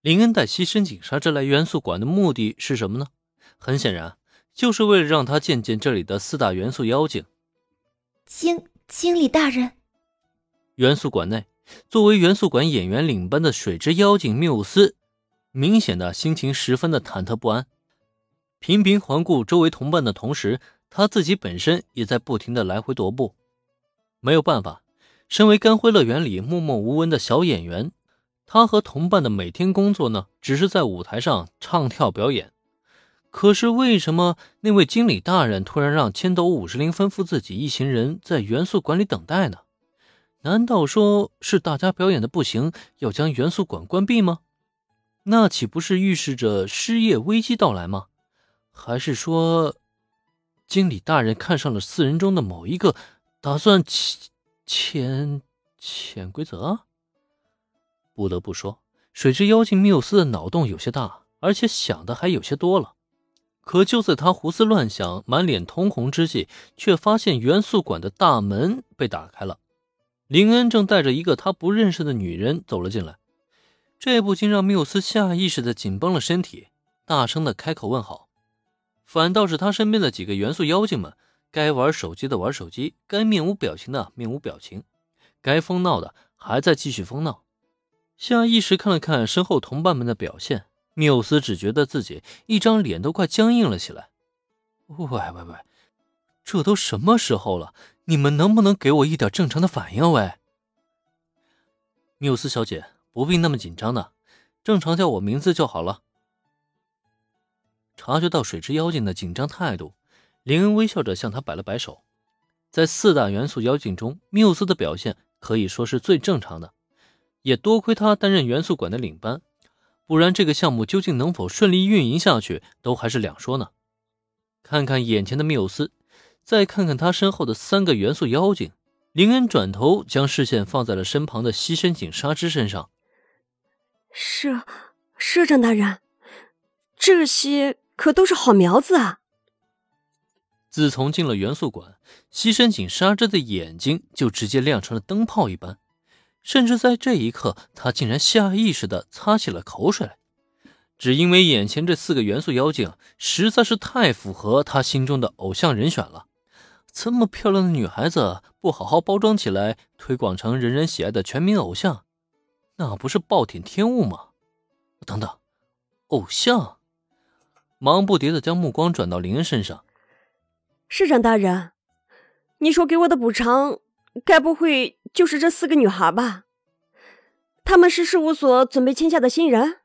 林恩带西深井纱织来元素馆的目的是什么呢？很显然，就是为了让他见见这里的四大元素妖精。经经理大人，元素馆内，作为元素馆演员领班的水之妖精缪斯，明显的心情十分的忐忑不安，频频环顾周围同伴的同时，他自己本身也在不停的来回踱步。没有办法，身为干辉乐园里默默无闻的小演员。他和同伴的每天工作呢，只是在舞台上唱跳表演。可是为什么那位经理大人突然让千斗五十铃吩咐自己一行人在元素馆里等待呢？难道说是大家表演的不行，要将元素馆关闭吗？那岂不是预示着失业危机到来吗？还是说，经理大人看上了四人中的某一个，打算潜潜潜规则？不得不说，水之妖精缪斯的脑洞有些大，而且想的还有些多了。可就在他胡思乱想、满脸通红之际，却发现元素馆的大门被打开了。林恩正带着一个他不认识的女人走了进来，这不禁让缪斯下意识的紧绷了身体，大声的开口问好。反倒是他身边的几个元素妖精们，该玩手机的玩手机，该面无表情的面无表情，该疯闹的还在继续疯闹。下意识看了看身后同伴们的表现，缪斯只觉得自己一张脸都快僵硬了起来。喂喂喂，这都什么时候了？你们能不能给我一点正常的反应？喂，缪斯小姐，不必那么紧张的，正常叫我名字就好了。察觉到水之妖精的紧张态度，林恩微笑着向他摆了摆手。在四大元素妖精中，缪斯的表现可以说是最正常的。也多亏他担任元素馆的领班，不然这个项目究竟能否顺利运营下去，都还是两说呢。看看眼前的缪斯，再看看他身后的三个元素妖精，林恩转头将视线放在了身旁的西深井纱织身上。社社长大人，这些可都是好苗子啊！自从进了元素馆，西深井纱织的眼睛就直接亮成了灯泡一般。甚至在这一刻，他竟然下意识地擦起了口水来，只因为眼前这四个元素妖精实在是太符合他心中的偶像人选了。这么漂亮的女孩子，不好好包装起来，推广成人人喜爱的全民偶像，那不是暴殄天物吗？等等，偶像？忙不迭地将目光转到林恩身上。市长大人，你说给我的补偿？该不会就是这四个女孩吧？他们是事务所准备签下的新人。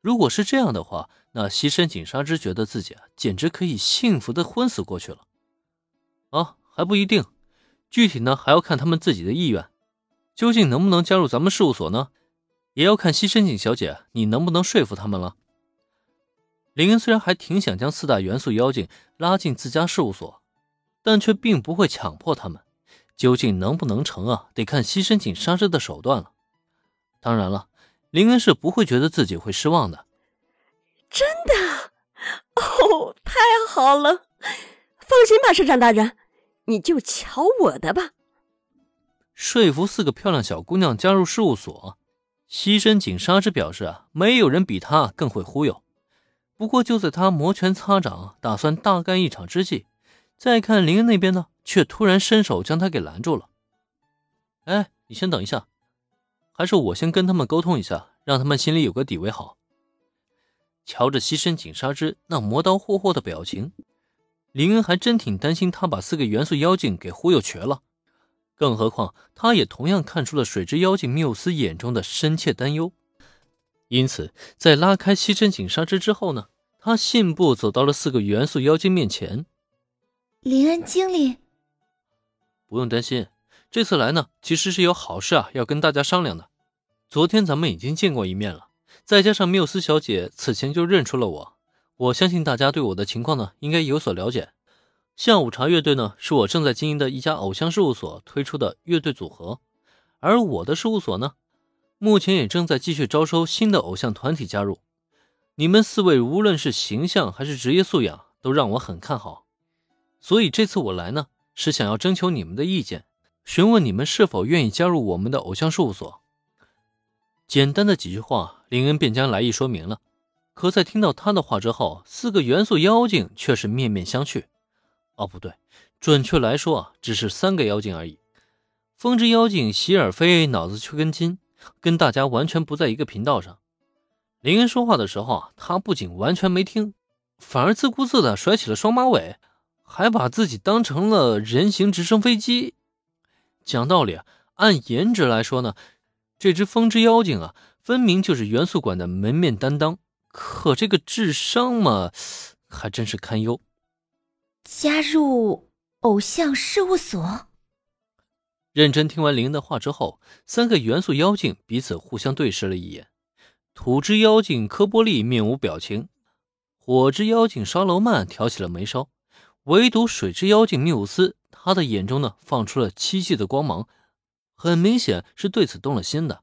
如果是这样的话，那西深井纱织觉得自己啊，简直可以幸福的昏死过去了。啊，还不一定，具体呢还要看他们自己的意愿。究竟能不能加入咱们事务所呢？也要看西深井小姐你能不能说服他们了。林恩虽然还挺想将四大元素妖精拉进自家事务所，但却并不会强迫他们。究竟能不能成啊？得看西深井纱织的手段了。当然了，林恩是不会觉得自己会失望的。真的？哦，太好了！放心吧，社长大人，你就瞧我的吧。说服四个漂亮小姑娘加入事务所，西深井纱织表示啊，没有人比他更会忽悠。不过就在他摩拳擦掌，打算大干一场之际，再看林恩那边呢？却突然伸手将他给拦住了。哎，你先等一下，还是我先跟他们沟通一下，让他们心里有个底为好。瞧着西深井纱织那磨刀霍霍的表情，林恩还真挺担心他把四个元素妖精给忽悠瘸了。更何况，他也同样看出了水之妖精缪斯眼中的深切担忧。因此，在拉开西深井纱织之后呢，他信步走到了四个元素妖精面前。林恩经理。不用担心，这次来呢，其实是有好事啊，要跟大家商量的。昨天咱们已经见过一面了，再加上缪斯小姐此前就认出了我，我相信大家对我的情况呢，应该有所了解。下午茶乐队呢，是我正在经营的一家偶像事务所推出的乐队组合，而我的事务所呢，目前也正在继续招收新的偶像团体加入。你们四位无论是形象还是职业素养，都让我很看好，所以这次我来呢。是想要征求你们的意见，询问你们是否愿意加入我们的偶像事务所。简单的几句话，林恩便将来意说明了。可在听到他的话之后，四个元素妖精却是面面相觑。哦，不对，准确来说啊，只是三个妖精而已。风之妖精席尔菲脑子缺根筋，跟大家完全不在一个频道上。林恩说话的时候啊，他不仅完全没听，反而自顾自的甩起了双马尾，还把自己当成了人形直升飞机。讲道理啊，按颜值来说呢，这只风之妖精啊，分明就是元素馆的门面担当。可这个智商嘛，还真是堪忧。加入偶像事务所。认真听完林恩的话之后，三个元素妖精彼此互相对视了一眼。土之妖精科波利面无表情，火之妖精沙罗曼挑起了眉梢，唯独水之妖精缪斯，他的眼中呢放出了七夕的光芒，很明显是对此动了心的。